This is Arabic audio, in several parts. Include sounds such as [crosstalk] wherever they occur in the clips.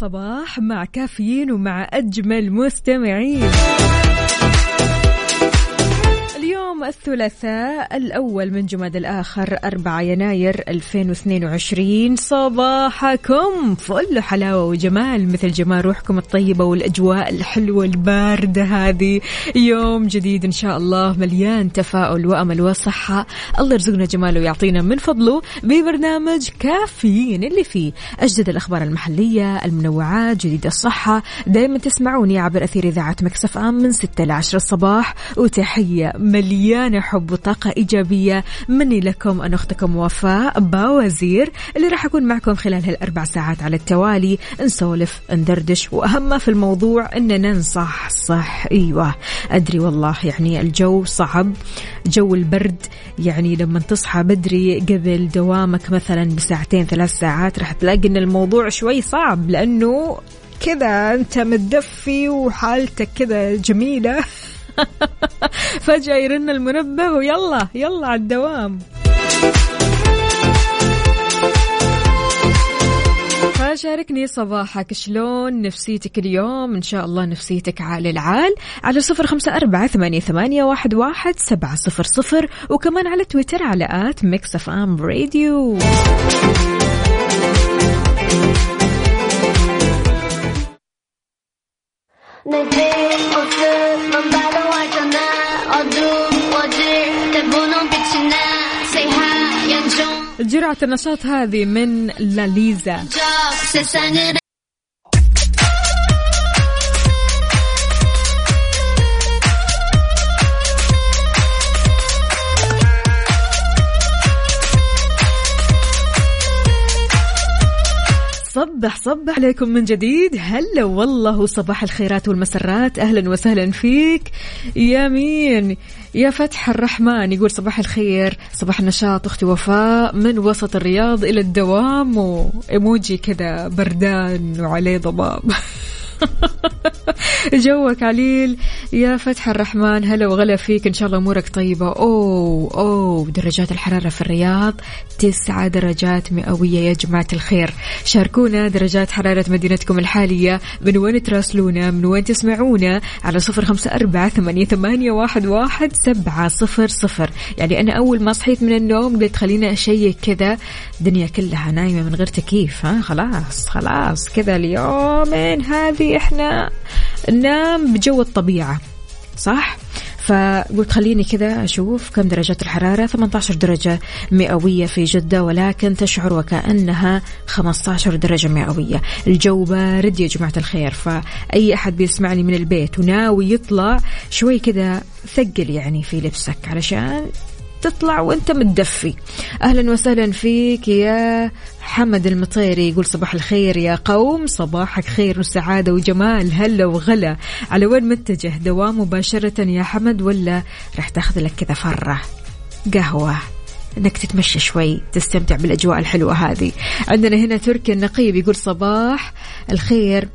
صباح مع كافيين ومع أجمل مستمعين. الثلاثاء الأول من جماد الآخر 4 يناير 2022 صباحكم فل حلاوة وجمال مثل جمال روحكم الطيبة والأجواء الحلوة الباردة هذه. يوم جديد إن شاء الله مليان تفاؤل وأمل وصحة. الله يرزقنا جماله ويعطينا من فضله ببرنامج كافيين اللي فيه أجدد الأخبار المحلية المنوعات جديد الصحة. دائما تسمعوني عبر أثير إذاعة Mix FM من 6 ل 10 الصباح. وتحية مليانة حب وطاقة إيجابية. مني لكم أنا أختكم وفاء باوزير اللي راح أكون معكم خلال هالأربع ساعات على التوالي. نسولف ندردش وأهم في الموضوع أننا ننصح. صح أيوة. أدري والله يعني الجو صعب جو البرد. يعني لما تصحى بدري قبل دوامك مثلا بساعتين ثلاث ساعات راح تلاقي أن الموضوع شوي صعب لأنه كذا أنت متدفي وحالتك كذا جميلة. [laughs] فجأة يرن المنبه ويلا يلا على الدوام شاركني صباحك شلون نفسيتك اليوم إن شاء الله نفسيتك عال العال على صفر خمسة أربعة ثمانية, ثمانية واحد, واحد سبعة صفر صفر وكمان على تويتر على at Mix FM Radio The day. جرعة النشاط هذه من لاليزا صبح صبح عليكم من جديد. هلا والله وصباح الخيرات والمسرات. أهلا وسهلا فيك. يا مين؟ يا فتح الرحمن يقول صباح الخير صباح النشاط أختي وفاء من وسط الرياض إلى الدوام. وإيموجي كذا بردان وعليه ضباب. [laughs] جوك عليل. يا فتح الرحمن هلا وغلا فيك. إن شاء الله أمورك طيبة. أوه أوه درجات الحرارة في الرياض تسعة درجات مئوية يا جماعة الخير. شاركونا درجات حرارة مدينتكم الحالية. من وين تراسلونا؟ من وين تسمعونا؟ على صفر خمسة أربعة ثمانية, ثمانية واحد, واحد سبعة صفر صفر. يعني أنا أول ما صحيت من النوم قلت خلينا أشيك كذا. الدنيا كلها نايمة من غير تكييف ها؟ خلاص خلاص. كذا اليومين هذه إحنا ننام بجو الطبيعة. صح؟ فقلت خليني كذا أشوف كم درجات الحرارة 18 درجة مئوية في جدة ولكن تشعر وكأنها 15 درجة مئوية الجو بارد يا جماعة الخير فأي أحد بيسمعني من البيت وناوي يطلع شوي كذا ثقل يعني في لبسك علشان تطلع وانت متدفي. أهلا وسهلا فيك يا حمد المطيري. يقول صباح الخير يا قوم. صباحك خير وسعادة وجمال. هلا وغلا. على وين متجه؟ دوام مباشرة يا حمد ولا راح تاخذ لك كذا فرة؟ قهوة. إنك تتمشى شوي تستمتع بالأجواء الحلوة هذه. عندنا هنا تركي النقيب يقول صباح الخير.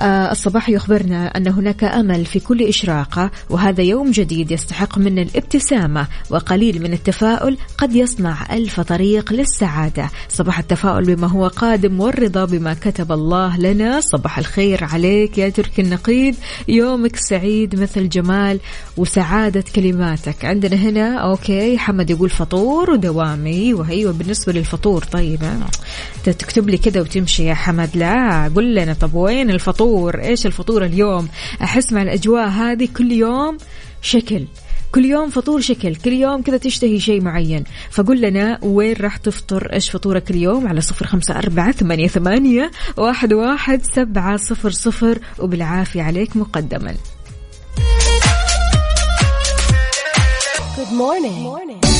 الصباح يخبرنا أن هناك أمل في كل إشراقة وهذا يوم جديد يستحق منا الابتسامة وقليل من التفاؤل قد يصنع ألف طريق للسعادة. صباح التفاؤل بما هو قادم والرضا بما كتب الله لنا. صباح الخير عليك يا تركي النقيب. يومك سعيد مثل جمال وسعادة كلماتك. عندنا هنا okay حمد يقول فطور ودوامي. وهيو بالنسبة للفطور طيب؟ تكتب لي كذا وتمشي يا حمد. لا قل لنا طب وين الفطور؟ إيش الفطور اليوم؟ أحس مع الأجواء هذه كل يوم شكل. كل يوم فطور شكل. كل يوم كذا تشتهي شيء معين. فقل لنا وين راح تفطر؟ إيش فطورك اليوم؟ على صفر خمسة أربعة ثمانية, ثمانية واحد, واحد سبعة صفر صفر. وبالعافية عليك مقدما. Good morning. Good morning.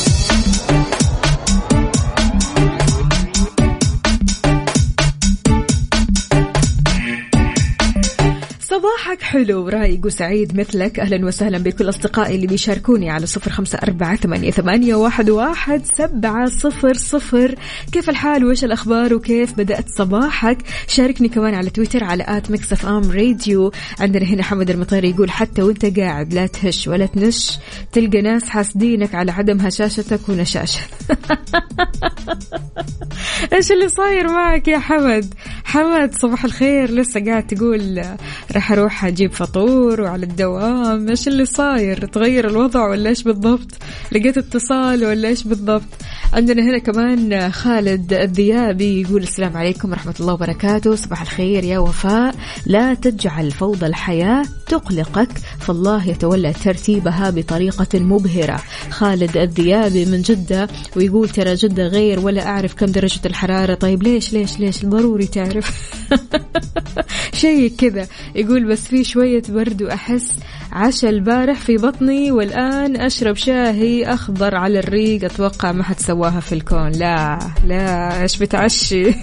صباحك حلو ورايق وسعيد مثلك. أهلا وسهلا بكل أصدقائي اللي بيشاركوني على صفر خمسة أربعة ثمانية, ثمانية واحد, واحد سبعة صفر صفر. كيف الحال؟ وإيش الأخبار؟ وكيف بدأت صباحك؟ شاركني كمان على تويتر على at Mix FM Radio. عندنا هنا حمد المطيري يقول حتى وأنت قاعد لا تهش ولا تنش. تلقى ناس حاسدينك على عدم هشاشتك ونشاشة. [laughs] إيش اللي صاير معك يا حمد؟ حمد صباح الخير. لسه قاعد تقول راح أروح أجيب فطور وعلى الدوام؟ إيش اللي صاير؟ تغير الوضع ولا إيش بالضبط؟ لقيت اتصال ولا إيش بالضبط؟ عندنا هنا كمان خالد الذيابي يقول السلام عليكم ورحمة الله وبركاته. صباح الخير يا وفاء. لا تجعل فوضى الحياة تقلقك فالله يتولى ترتيبها بطريقة مبهرة. خالد الذيابي من جدة ويقول ترى جدة غير ولا أعرف كم درجة الحرارة. طيب ليش ليش ليش؟ ضروري تعرف. [laughs] شيء كذا. يقول بس في شوية برد وأحس عشا البارح في بطني والآن أشرب شاهي أخضر على الريق. أتوقع ما حد سواها في الكون. لا لا إيش بتعشي؟ [laughs]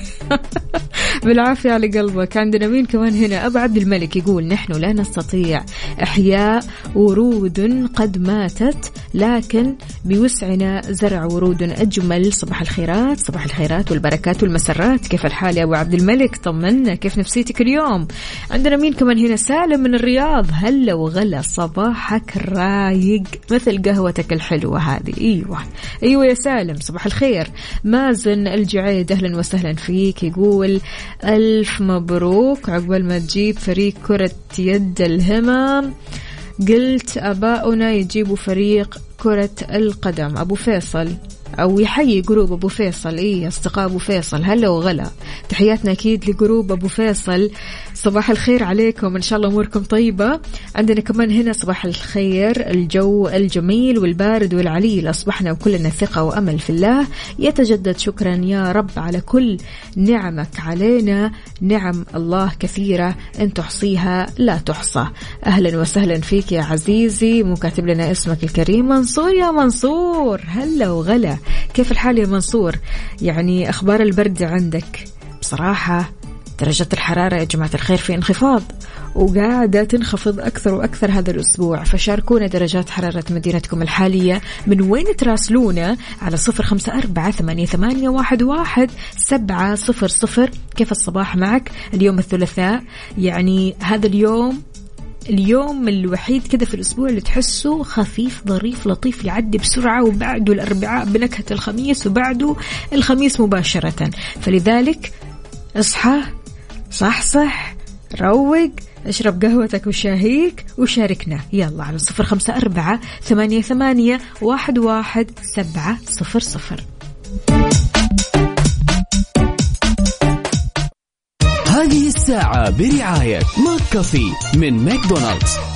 بالعافية على قلبك. عندنا مين كمان هنا؟ أبو عبد الملك يقول نحن لا نستطيع إحياء ورود قد ماتت لكن بوسعنا زرع ورود أجمل. صباح الخيرات صباح الخيرات والبركات والمسرات. كيف الحال يا أبو عبد الملك؟ طمنا كيف نفسيتك اليوم؟ عندنا مين كمان هنا؟ سالم من الرياض. هلا وغلا. صباحك رايق مثل قهوتك الحلوة هذه. أيوة. أيوة يا سالم صباح الخير. مازن الجعيد أهلا وسهلا فيك. يقول ألف مبروك. عقبال ما تجيب فريق كرة يد الهمم قلت أباؤنا يجيبوا فريق كرة القدم. أبو فيصل. أو يحيي جروب أبو فيصل. إيه أصدقاء أبو فيصل. هلا وغلا. تحياتنا أكيد لجروب أبو فيصل. صباح الخير عليكم. إن شاء الله أموركم طيبة. عندنا كمان هنا صباح الخير. الجو الجميل والبارد والعليل. أصبحنا وكلنا ثقة وأمل في الله. يتجدد شكرا يا رب على كل نعمك علينا. نعم الله كثيرة إن تحصيها لا تحصى. أهلا وسهلا فيك يا عزيزي. مو كاتب لنا اسمك الكريم. منصور يا منصور. هلا وغلا. كيف الحال يا منصور؟ يعني أخبار البرد عندك؟ بصراحة درجة الحرارة يا جماعة الخير في انخفاض وقاعدة تنخفض أكثر وأكثر هذا الأسبوع. فشاركونا درجات حرارة مدينتكم الحالية من وين تراسلونا على صفر خمسة أربعة ثمانية, واحد سبعة صفر صفر. كيف الصباح معك؟ اليوم الثلاثاء. يعني هذا اليوم اليوم الوحيد كذا في الأسبوع اللي تحسه خفيف ظريف لطيف يعدي بسرعة وبعده الأربعاء بنكهة الخميس وبعده الخميس مباشرة. فلذلك اصحى صح صح. روق اشرب قهوتك وشاهيك وشاركنا. يلا على صفر خمسة أربعة ثمانية, ثمانية واحد, واحد سبعة صفر صفر. هذه الساعة برعاية McCafé من ماكدونالدز.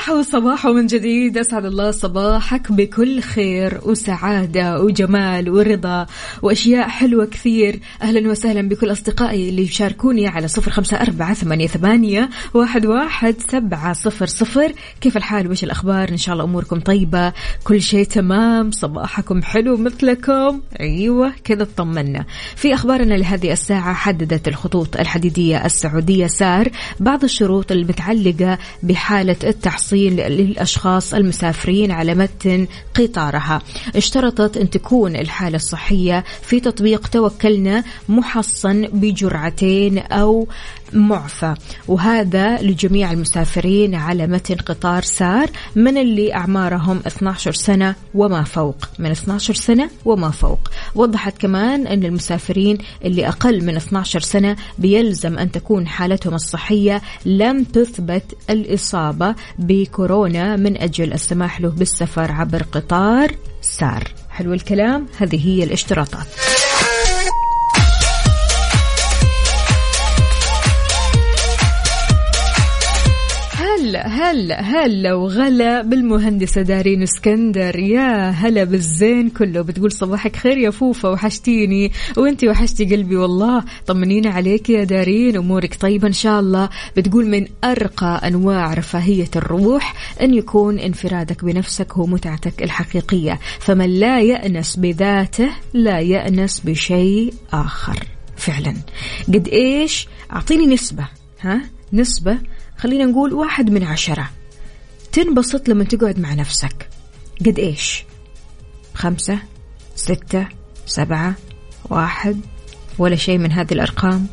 صباح وصباح من جديد. أسعد الله صباحك بكل خير وسعادة وجمال ورضا وأشياء حلوة كثير. أهلا وسهلا بكل أصدقائي اللي يشاركوني على صفر خمسة أربعة ثمانية واحد, واحد سبعة صفر صفر. كيف الحال؟ وش الأخبار؟ إن شاء الله أموركم طيبة. كل شيء تمام. صباحكم حلو مثلكم. أيوة كذا اطمنا. في أخبارنا لهذه الساعة حددت الخطوط الحديدية السعودية سار بعض الشروط المتعلقة بحالة التحصيل. للأشخاص المسافرين على متن قطارها. اشترطت أن تكون الحالة الصحية في تطبيق توكلنا محصن بجرعتين أو معفى. وهذا لجميع المسافرين على متن قطار سار من اللي أعمارهم 12 سنة وما فوق. من 12 سنة وما فوق. وضحت كمان أن المسافرين اللي أقل من 12 سنة بيلزم أن تكون حالتهم الصحية لم تثبت الإصابة بكورونا من أجل السماح له بالسفر عبر قطار سار. حلو الكلام. هذه هي الاشتراطات. هلا هلا وغلا بالمهندسة دارين اسكندر؟ يا هلا بالزين كله. بتقول صباحك خير يا فوفا وحشتيني. وانتي وحشتي قلبي والله. طمنينا عليك يا دارين أمورك طيبة إن شاء الله. بتقول من أرقى أنواع رفاهية الروح أن يكون انفرادك بنفسك هو متعتك الحقيقية. فمن لا يأنس بذاته لا يأنس بشيء آخر. فعلا. قد إيش؟ أعطيني نسبة. ها؟ نسبة خلينا نقول واحد من عشرة. تنبسط لما تقعد مع نفسك. قد إيش؟ خمسة ستة سبعة واحد ولا شيء من هذه الأرقام؟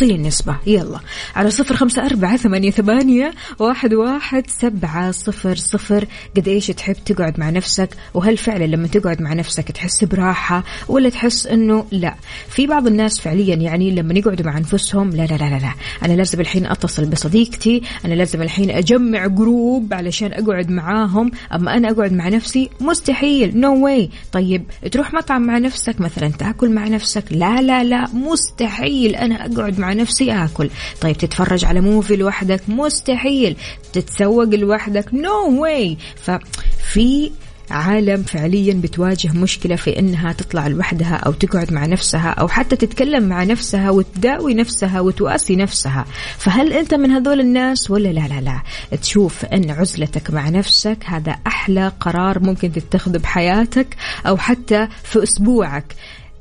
أعطيني النسبة. يلا. على صفر خمسة أربعة ثمانية, ثمانية واحد, واحد سبعة صفر صفر. قد إيش تحب تقعد مع نفسك؟ وهل فعلا لما تقعد مع نفسك تحس براحة ولا تحس أنه لا؟ في بعض الناس فعليا يعني لما يقعدوا مع أنفسهم لا لا لا لا, لا. أنا لازم الحين أتصل بصديقتي. أنا لازم الحين أجمع group علشان أقعد معاهم. أما أنا أقعد مع نفسي مستحيل. نو no واي طيب تروح مطعم مع نفسك مثلا تأكل مع نفسك؟ لا لا لا. مستحيل أنا أقعد مع نفسي آكل. طيب تتفرج على movie لوحدك؟ مستحيل. تتسوق لوحدك؟ نو no واي ففي عالم فعليا بتواجه مشكلة في إنها تطلع لوحدها أو تقعد مع نفسها أو حتى تتكلم مع نفسها وتداوي نفسها وتواسي نفسها. فهل أنت من هذول الناس ولا لا؟ لا لا. تشوف إن عزلتك مع نفسك هذا أحلى قرار ممكن تتخذه بحياتك أو حتى في أسبوعك.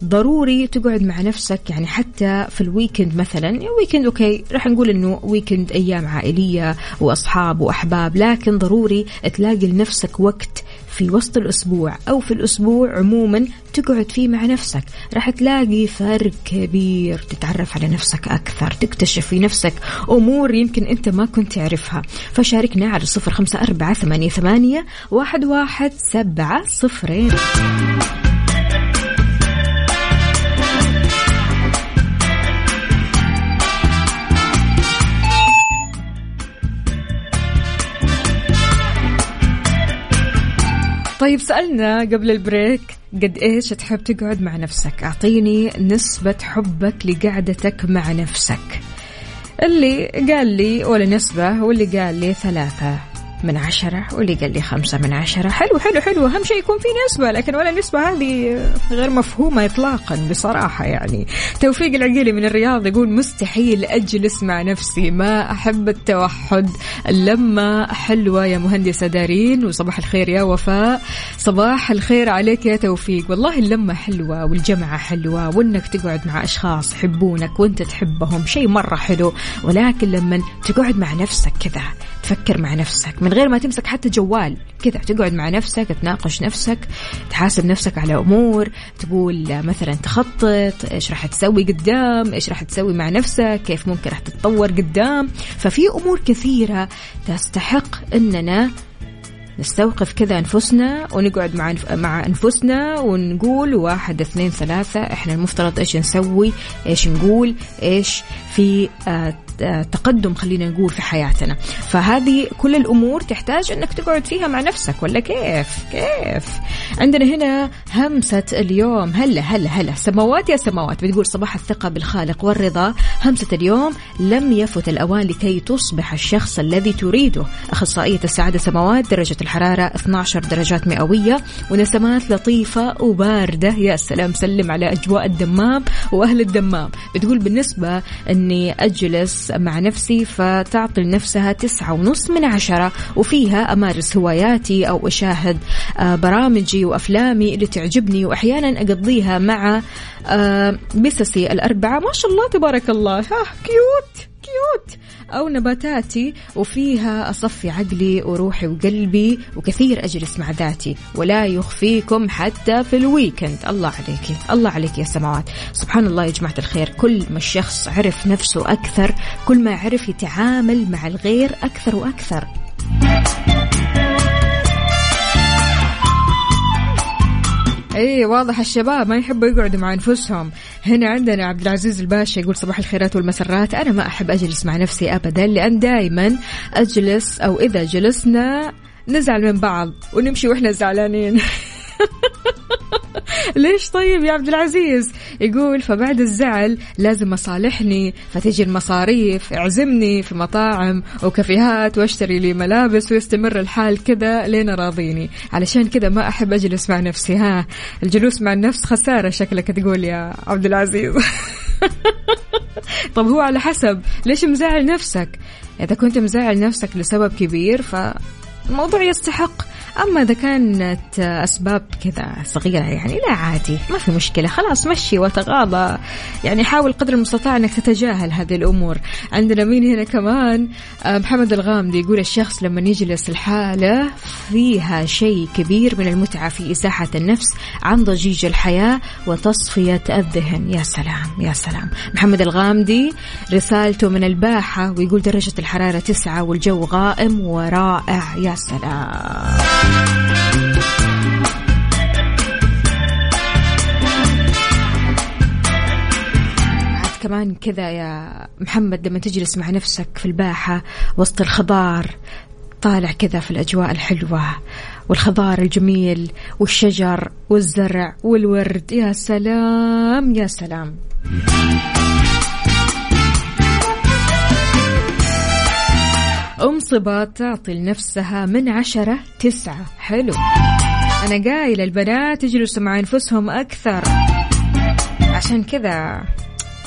ضروري تقعد مع نفسك يعني حتى في ال weekend مثلا weekend okay راح نقول إنه weekend أيام عائلية وأصحاب وأحباب لكن ضروري تلاقي لنفسك وقت في وسط الأسبوع أو في الأسبوع عموما تقعد فيه مع نفسك. راح تلاقي فرق كبير تتعرف على نفسك أكثر تكتشف في نفسك أمور يمكن أنت ما كنت تعرفها. فشاركنا على صفر خمسة أربعة ثمانية, واحد, واحد سبعة صفرين. طيب سألنا قبل البريك قد إيش تحب تقعد مع نفسك؟ أعطيني نسبة حبك لقعدتك مع نفسك. اللي قال لي ولا نسبة واللي قال لي ثلاثة. من عشرة واللي قال لي خمسة من عشرة. حلو حلو حلو. أهم شيء يكون في نسبة لكن ولا نسبة هذه غير مفهومة إطلاقا بصراحة يعني. توفيق العقيلي من الرياض يقول مستحيل أجلس مع نفسي ما أحب التوحد. اللمة حلوة يا مهندسة دارين وصباح الخير يا وفاء. صباح الخير عليك يا توفيق. والله اللمة حلوة والجمعة حلوة وإنك تقعد مع أشخاص يحبونك وإنت تحبهم. شيء مرة حلو ولكن لما تقعد مع نفسك كذا تفكر مع نفسك من غير ما تمسك حتى جوال كذا تقعد مع نفسك تناقش نفسك تحاسب نفسك على أمور تقول مثلا تخطط إيش راح تسوي قدام إيش راح تسوي مع نفسك كيف ممكن راح تتطور قدام. ففي أمور كثيرة تستحق إننا نستوقف كذا أنفسنا ونقعد مع مع أنفسنا ونقول واحد اثنين ثلاثة إحنا المفترض إيش نسوي إيش نقول إيش في آه تقدم خلينا نقول في حياتنا. فهذه كل الأمور تحتاج أنك تقعد فيها مع نفسك ولا كيف؟ كيف؟ عندنا هنا همسة اليوم. هلا هلا هلا. سماوات يا سماوات. بتقول صباح الثقة بالخالق والرضا. همسة اليوم لم يفت الأوان لكي تصبح الشخص الذي تريده. أخصائية السعادة سماوات درجة الحرارة 12 درجات مئوية ونسمات لطيفة وباردة. يا سلام سلم على أجواء الدمام وأهل الدمام. بتقول بالنسبة أني أجلس مع نفسي فتعطي لنفسها تسعة ونص من عشرة وفيها أمارس هواياتي أو أشاهد آه، برامجي وأفلامي اللي تعجبني وأحيانا أقضيها مع آه، بسسي الأربعة. ما شاء الله تبارك الله. ها cute cute. أو نباتاتي وفيها أصفي عقلي وروحي وقلبي وكثير أجلس مع ذاتي. ولا يخفيكم حتى في ال weekend. الله عليك الله عليك يا سماوات. سبحان الله يا جماعة الخير. كل ما الشخص عرف نفسه أكثر كل ما عرف يتعامل مع الغير أكثر وأكثر. اي واضح الشباب ما يحبوا يقعدوا مع أنفسهم. هنا عندنا عبد العزيز الباشا يقول صباح الخيرات والمسرات. أنا ما أحب أجلس مع نفسي ابدا لأن دائما أجلس أو إذا جلسنا نزعل من بعض ونمشي وإحنا زعلانين. [laughs] ليش طيب يا عبد العزيز؟ يقول فبعد الزعل لازم أصالحني فتجي المصاريف اعزمني في مطاعم وكافيهات واشتري لي ملابس ويستمر الحال كذا لين راضيني علشان كذا ما أحب أجلس مع نفسي. ها الجلوس مع النفس خسارة شكلك تقول يا عبد العزيز. [laughs] طب هو على حسب ليش مزعل نفسك؟ إذا كنت مزعل نفسك لسبب كبير فالموضوع يستحق أما إذا كانت أسباب كذا صغيرة يعني لا عادي ما في مشكلة خلاص مشي وتغاضى. يعني حاول قدر المستطاع أنك تتجاهل هذه الأمور. عندنا مين هنا كمان؟ آه، محمد الغامدي يقول الشخص لما يجلس الحالة فيها شيء كبير من المتعة في إزاحة النفس عن ضجيج الحياة وتصفية الذهن. يا سلام يا سلام. محمد الغامدي رسالته من الباحة ويقول درجة الحرارة تسعة والجو غائم ورائع. يا سلام. كمان كذا يا محمد لما تجلس مع نفسك في الباحة وسط الخضار طالع كذا في الأجواء الحلوة والخضار الجميل والشجر والزرع والورد. يا سلام يا سلام. أم صبا تعطي لنفسها من عشرة تسعة. حلو. أنا قايلة البنات يجلسوا مع أنفسهم أكثر. عشان كذا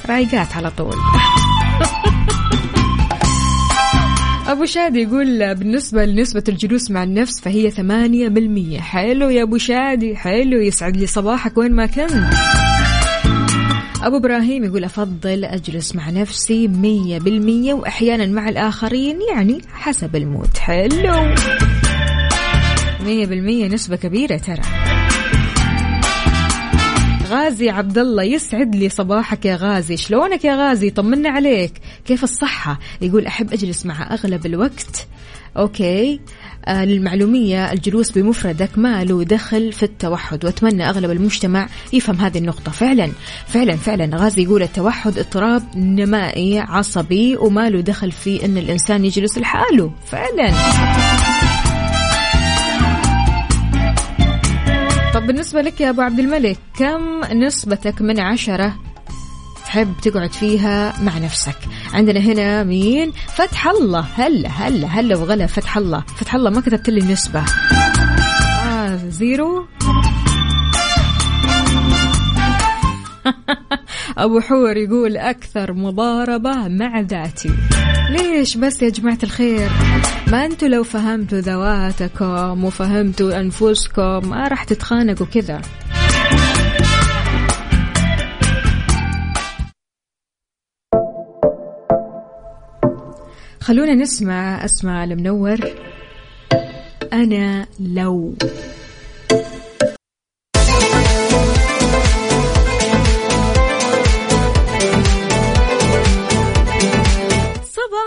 رايقات على طول. [laughs] أبو شادي يقول بالنسبة لنسبة الجلوس مع النفس فهي ثمانية بالمية. حلو يا أبو شادي. حلو. يسعد لي صباحك وين ما كنت. أبو إبراهيم يقول أفضل أجلس مع نفسي مية بالمية وأحيانا مع الآخرين يعني حسب المود. حلو. مية بالمية نسبة كبيرة ترى. غازي عبد الله يسعد لي صباحك يا غازي. شلونك يا غازي؟ طمنا عليك. كيف الصحة؟ يقول أحب أجلس مع أغلب الوقت. أوكي. للمعلومية الجلوس بمفردك ما له دخل في التوحد. وأتمنى أغلب المجتمع يفهم هذه النقطة. فعلا فعلا فعلا. غازي يقول التوحد اضطراب نمائي عصبي وما له دخل في أن الإنسان يجلس لحاله. فعلا. طب بالنسبة لك يا أبو عبد الملك كم نسبتك من عشرة تحب تقعد فيها مع نفسك. عندنا هنا مين؟ فتح الله. هلا هلا هلا وغلا فتح الله. فتح الله ما كتبت لي النسبة. آه زيرو. [laughs] أبو حور يقول أكثر مضاربة مع ذاتي. ليش بس يا جماعة الخير؟ ما أنتوا لو فهمتوا ذواتكم وفهمتوا أنفسكم ما راح تتخانقوا كذا. خلونا نسمع أسمع المنور. أنا لو.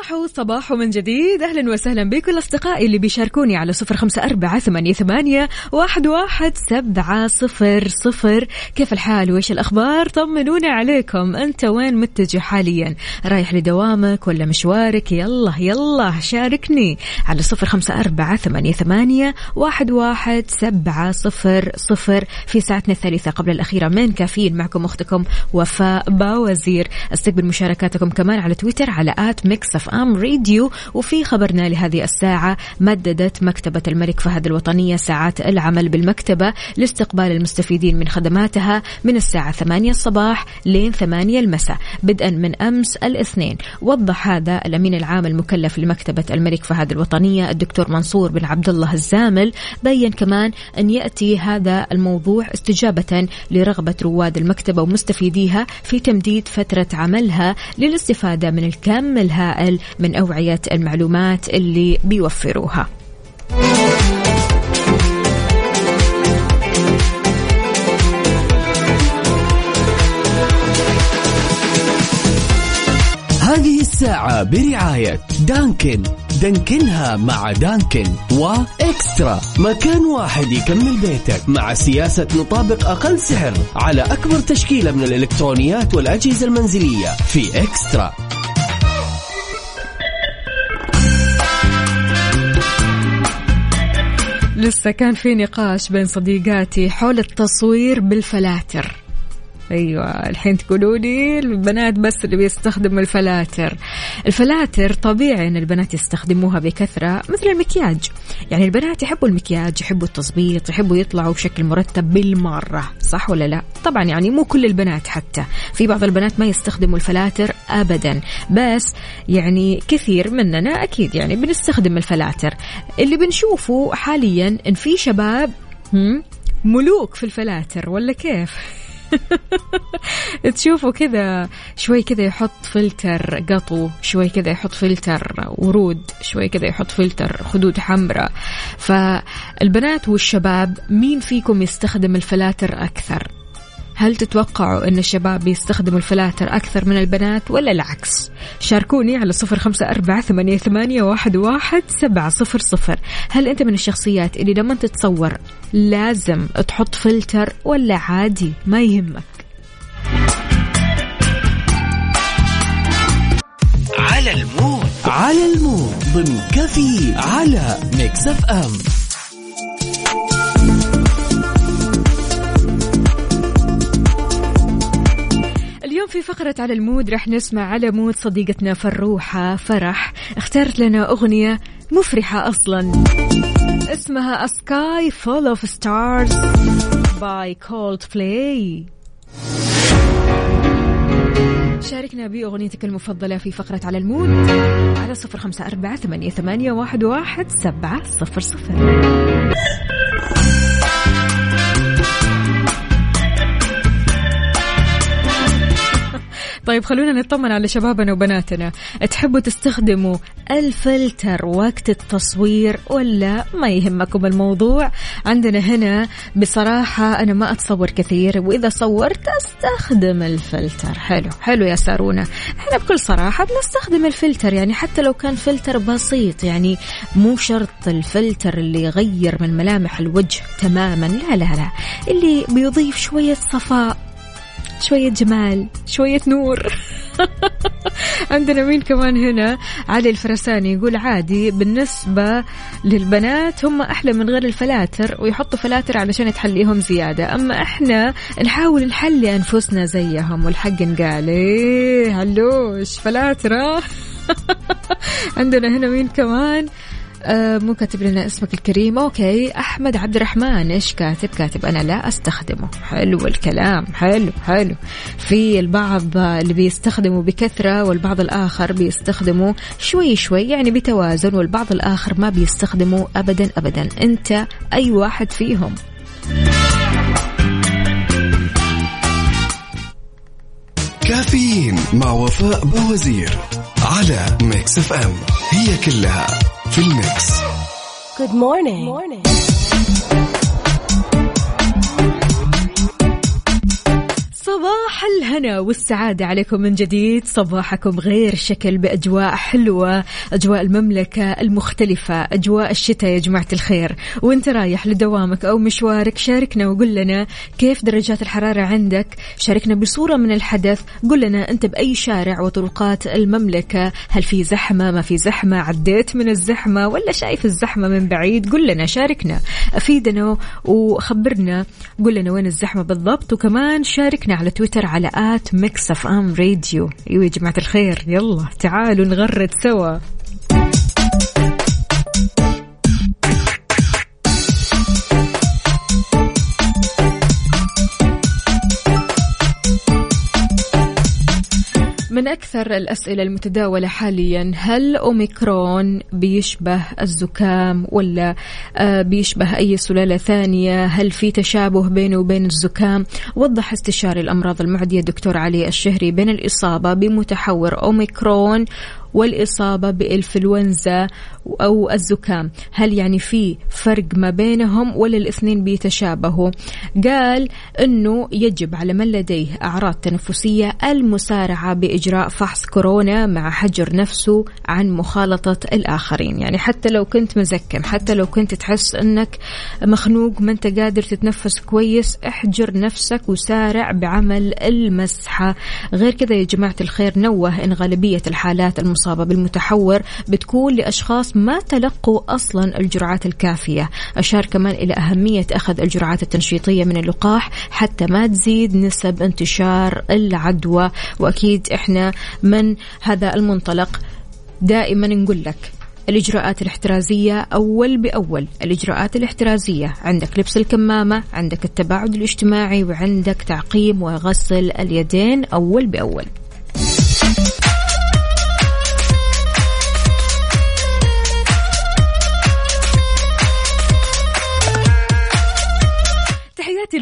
صباح صباح من جديد. أهلا وسهلا بكل أصدقائي اللي بيشاركوني على صفر خمسة أربعة ثمانية, ثمانية واحد, واحد سبعة صفر صفر. كيف الحال؟ وإيش الأخبار؟ طمنونا عليكم. أنت وين متجه حاليا؟ رايح لدوامك ولا مشوارك؟ يلا يلا شاركني على صفر خمسة أربعة ثمانية, ثمانية واحد, واحد سبعة صفر صفر. في ساعتنا الثالثة قبل الأخيرة من كافيين معكم أختكم وفاء باوزير. استقبل مشاركاتكم كمان على تويتر على at Mix FM Radio وفي خبرنا لهذه الساعة مددت مكتبة الملك فهد الوطنية ساعات العمل بالمكتبة لاستقبال المستفيدين من خدماتها من الساعة 8 الصباح لين 8 المساء بدءا من أمس الاثنين. وضح هذا الأمين العام المكلف لمكتبة الملك فهد الوطنية الدكتور منصور بن عبد الله الزامل بين كمان أن يأتي هذا الموضوع استجابة لرغبة رواد المكتبة ومستفيديها في تمديد فترة عملها للاستفادة من الكم الهائل من أوعية المعلومات اللي بيوفروها. هذه الساعة برعاية دانكن. دانكنها مع دانكن وإكسترا مكان واحد يكمل بيتك مع سياسة نطابق أقل سعر على أكبر تشكيلة من الإلكترونيات والأجهزة المنزلية في إكسترا. لسه كان في نقاش بين صديقاتي حول التصوير بالفلاتر. أيوه الحين تقولوا لي البنات بس اللي بيستخدموا الفلاتر. الفلاتر طبيعي إن البنات يستخدموها بكثرة مثل المكياج. يعني البنات يحبوا المكياج يحبوا التظبيط يحبوا يطلعوا بشكل مرتب بالمرة صح ولا لا؟ طبعا يعني مو كل البنات حتى. في بعض البنات ما يستخدموا الفلاتر ابدا. بس يعني كثير مننا أكيد يعني بنستخدم الفلاتر. اللي بنشوفه حاليا إن في شباب ملوك في الفلاتر ولا كيف؟ [laughs] تشوفوا كذا شوي كذا يحط فلتر قطو شوي كذا يحط فلتر ورود شوي كذا يحط فلتر خدود حمراء. فالبنات والشباب مين فيكم يستخدم الفلاتر أكثر؟ هل تتوقعوا أن الشباب بيستخدموا الفلاتر أكثر من البنات ولا العكس؟ شاركوني على صفر خمسة أربعة ثمانية, واحد سبعة صفر صفر. هل أنت من الشخصيات اللي لما تتصور لازم تحط فلتر ولا عادي ما يهمك؟ على ال mood. على ال mood. ضمن كافيين على Mix FM. في فقرة على ال mood رح نسمع على mood صديقتنا فروحة فرح. اختارت لنا أغنية مفرحة أصلا. اسمها A Sky Full of Stars by Coldplay. شاركنا بأغنيتك المفضلة في فقرة على المود على صفر خمسة أربعة ثمانية, واحد سبعة صفر صفر. طيب خلونا نطمن على شبابنا وبناتنا. تحبوا تستخدموا الفلتر وقت التصوير ولا ما يهمكم الموضوع؟ عندنا هنا بصراحة أنا ما أتصور كثير وإذا صورت أستخدم الفلتر. حلو حلو يا سارونا. إحنا بكل صراحة بنستخدم الفلتر يعني حتى لو كان فلتر بسيط يعني مو شرط الفلتر اللي يغير من ملامح الوجه تماما. لا لا لا. اللي بيضيف شوية صفاء شوية جمال شوية نور. [laughs] عندنا مين كمان هنا؟ علي الفرساني يقول عادي بالنسبة للبنات هم أحلى من غير الفلاتر ويحطوا فلاتر علشان تحليهم زيادة. أما إحنا نحاول نحلي أنفسنا زيهم والحق نقال. إيه هلوش فلاتر؟ [laughs] عندنا هنا مين كمان؟ مو كاتب لنا اسمك الكريم. أوكي أحمد عبد الرحمن إيش كاتب؟ كاتب أنا لا أستخدمه. حلو الكلام حلو حلو. في البعض اللي بيستخدموا بكثرة والبعض الآخر بيستخدموا شوي شوي يعني بتوازن والبعض الآخر ما بيستخدموا ابدا ابدا. أنت أي واحد فيهم. كافيين مع وفاء باوزير على Mix FM. هي كلها في الميكس Good morning. morning. صباح الهنا والسعادة عليكم من جديد؟ صباحكم غير شكل بأجواء حلوة أجواء المملكة المختلفة أجواء الشتاء يا جماعة الخير. وانت رايح لدوامك أو مشوارك شاركنا وقول لنا كيف درجات الحرارة عندك. شاركنا بصورة من الحدث قول لنا أنت بأي شارع وطرقات المملكة. هل في زحمة ما في زحمة عديت من الزحمة ولا شايف الزحمة من بعيد؟ قول لنا شاركنا أفيدنا وخبرنا. قول لنا وين الزحمة بالضبط وكمان شاركنا على تويتر على at Mix FM Radio. أيوه يا جماعة الخير. يلا تعالوا نغرد سوا. من أكثر الأسئلة المتداولة حاليا هل أوميكرون بيشبه الزكام ولا آه، بيشبه أي سلالة ثانية؟ هل في تشابه بينه وبين الزكام؟ وضح استشاري الأمراض المعدية الدكتور علي الشهري بين الإصابة بمتحور أوميكرون والإصابة بإنفلونزا أو الزكام. هل يعني في فرق ما بينهم ولا الاثنين بيتشابهوا؟ قال أنه يجب على من لديه أعراض تنفسية المسارعة بإجراء فحص كورونا مع حجر نفسه عن مخالطة الآخرين. يعني حتى لو كنت مزكم حتى لو كنت تحس أنك مخنوق ما أنت قادر تتنفس كويس احجر نفسك وسارع بعمل المسحة. غير كذا يا جماعة الخير نوه إن غالبية الحالات المصابة بالمتحور بتكون لأشخاص ما تلقوا أصلا الجرعات الكافية. أشار كمان إلى أهمية أخذ الجرعات التنشيطية من اللقاح حتى ما تزيد نسب انتشار العدوى. وأكيد إحنا من هذا المنطلق دائما نقول لك الإجراءات الاحترازية أول بأول. الإجراءات الاحترازية عندك لبس الكمامة عندك التباعد الاجتماعي وعندك تعقيم وغسل اليدين أول بأول.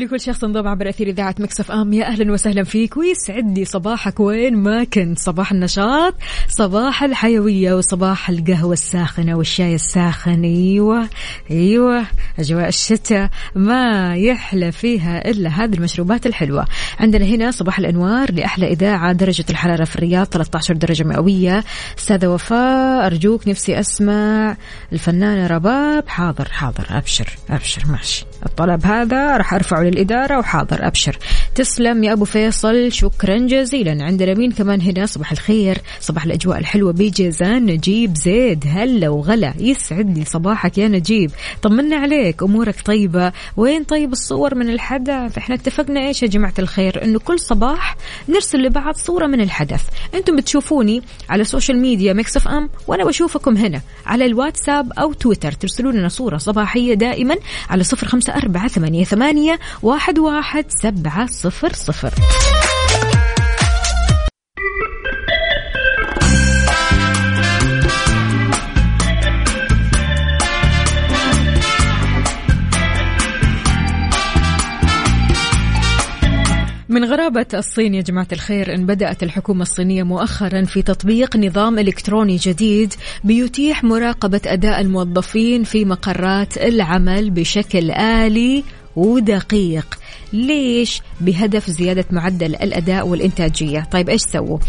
لكل شخص انضم عبر اثير اذاعه مكسف أم. يا أهلا وسهلا فيك. ويسعدني صباحك وين ما كنت. صباح النشاط صباح الحيوية وصباح القهوة الساخنة والشاي الساخن. أيوه أيوه أجواء الشتاء ما يحلى فيها إلا هذه المشروبات الحلوة. عندنا هنا صباح الأنوار لأحلى إذاعة درجة الحرارة في الرياض 13 درجة مئوية. أستاذة وفاء أرجوك نفسي أسمع الفنانة رباب. حاضر حاضر أبشر أبشر. ماشي. الطلب هذا راح أرفعه للاداره وحاضر أبشر. تسلم يا أبو فيصل شكرا جزيلا. عندنا مين كمان هنا صباح الخير. صباح الأجواء الحلوة بجيزان نجيب زيد. هلا وغلا يسعد لي صباحك يا نجيب. طمنا عليك أمورك طيبة. وين طيب الصور من الحدث؟ إحنا اتفقنا إيش يا جماعة الخير؟ إنه كل صباح نرسل لبعض صورة من الحدث. أنتم بتشوفوني على ال social media Mix FM وأنا بشوفكم هنا. على الواتساب أو تويتر ترسلوا لنا صورة صباحية دائما على صفر خمسة أربعة ثمانية, ثمانية واحد, واحد سبعة صفر صفر. من غرابة الصين يا جماعة الخير أن بدأت الحكومة الصينية مؤخرا في تطبيق نظام إلكتروني جديد بيتيح مراقبة أداء الموظفين في مقرات العمل بشكل آلي ودقيق. ليش؟ بهدف زيادة معدل الأداء والإنتاجية. طيب إيش سووا؟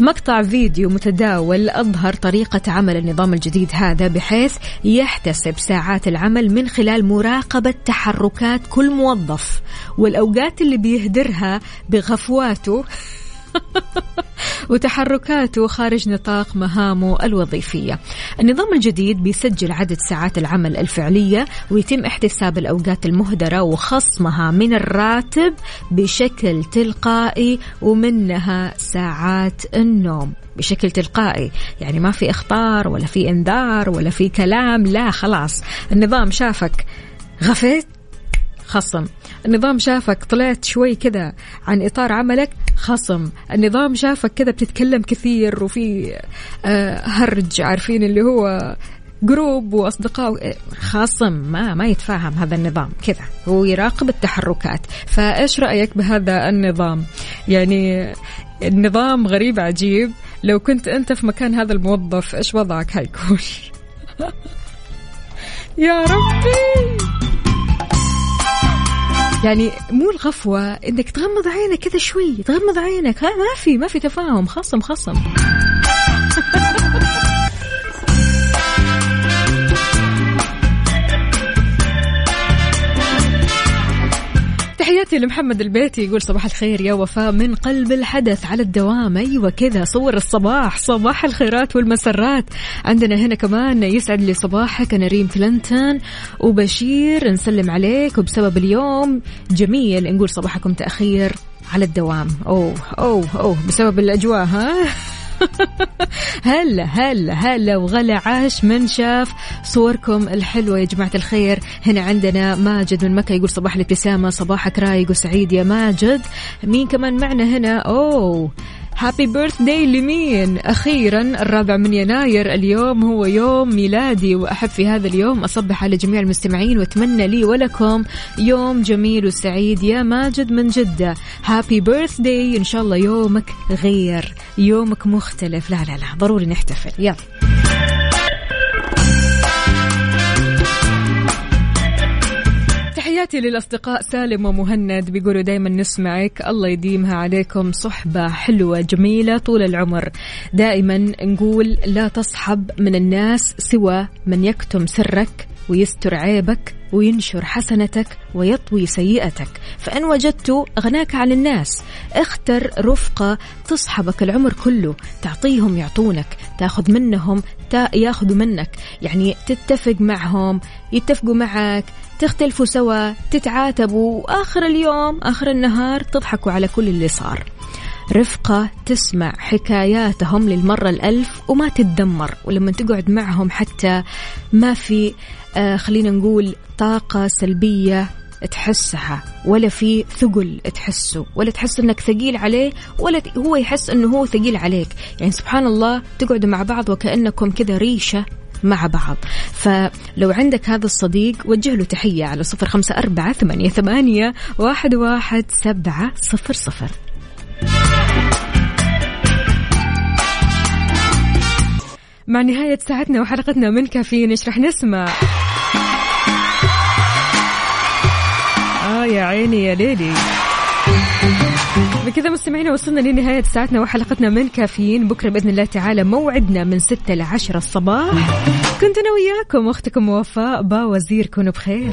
مقطع فيديو متداول أظهر طريقة عمل النظام الجديد هذا بحيث يحتسب ساعات العمل من خلال مراقبة تحركات كل موظف. والأوقات اللي بيهدرها بغفواته [laughs] [laughs] وتحركاته خارج نطاق مهامه الوظيفية. النظام الجديد بيسجل عدد ساعات العمل الفعلية ويتم احتساب الأوقات المهدرة وخصمها من الراتب بشكل تلقائي ومنها ساعات النوم بشكل تلقائي. يعني ما في اخطار ولا في إنذار ولا في كلام. لا خلاص. النظام شافك غفيت خصم. النظام شافك طلعت شوي كذا عن إطار عملك خصم. النظام شافك كذا بتتكلم كثير وفي آه، هرج عارفين اللي هو جروب وأصدقاء خاصم ما ما يتفاهم هذا النظام. كذا. هو يراقب التحركات. فإيش رأيك بهذا النظام؟ يعني النظام غريب عجيب. لو كنت أنت في مكان هذا الموظف إيش وضعك؟ حيكون [laughs] يا ربي! يعني مو الغفوة إنك تغمض عينك كذا شوي تغمض عينك ها ما في ما في تفاهم خصم خصم. تحياتي لمحمد البيتي يقول صباح الخير يا وفاء. من قلب الحدث على الدوام أيوه كذا صور الصباح صباح الخيرات والمسرات. عندنا هنا كمان يسعد لي صباحك أنا ريم كلينتون وبشير نسلم عليك. وبسبب اليوم جميل نقول صباحكم تأخير على الدوام. أوه أوه أوه بسبب الأجواء ها؟ [laughs] هلا هلا هلا وغلا عاش من شاف صوركم الحلوة يا جماعة الخير. هنا عندنا ماجد من مكة يقول صباح الابتسامة صباحك رايق وسعيد يا ماجد. مين كمان معنا هنا؟ أوه Happy birthday لمين أخيرا الرابع من يناير اليوم هو يوم ميلادي وأحب في هذا اليوم أصبح على جميع المستمعين وأتمنى لي ولكم يوم جميل وسعيد يا ماجد من جدة. Happy birthday إن شاء الله يومك غير يومك مختلف. لا لا لا ضروري نحتفل. يلا. تحياتي للأصدقاء سالم ومهند. بيقولوا دايما نسمعك. الله يديمها عليكم. صحبة حلوة جميلة طول العمر. دائما نقول لا تصحب من الناس سوى من يكتم سرك ويستر عيبك وينشر حسنتك ويطوي سيئتك. فإن وجدت أغناك عن الناس اختر رفقة تصحبك العمر كله. تعطيهم يعطونك. تاخذ منهم تا ياخذوا منك. يعني تتفق معهم يتفقوا معك تختلفوا سوا تتعاتبوا وآخر اليوم آخر النهار تضحكوا على كل اللي صار. رفقة تسمع حكاياتهم للمرة الألف وما تتدمر ولما تقعد معهم حتى ما في آه خلينا نقول طاقة سلبية تحسها ولا في ثقل تحسه ولا تحس إنك ثقيل عليه ولا هو يحس إنه هو ثقيل عليك. يعني سبحان الله تقعدوا مع بعض وكأنكم كذا ريشة مع بعض. فلو عندك هذا الصديق وجه له تحية على صفر خمسة أربعة ثمانية, ثمانية واحد, واحد سبعة صفر صفر. مع نهاية ساعتنا وحلقتنا من كافيين إيش رح نسمع؟ آه يا عيني يا ليلي. بكذا مستمعينا وصلنا لنهاية ساعتنا وحلقتنا من كافيين. بكرة بإذن الله تعالى موعدنا من ستة لعشرة الصباح. كنت أنا وياكم أختكم وفاء با وزير كونوا بخير.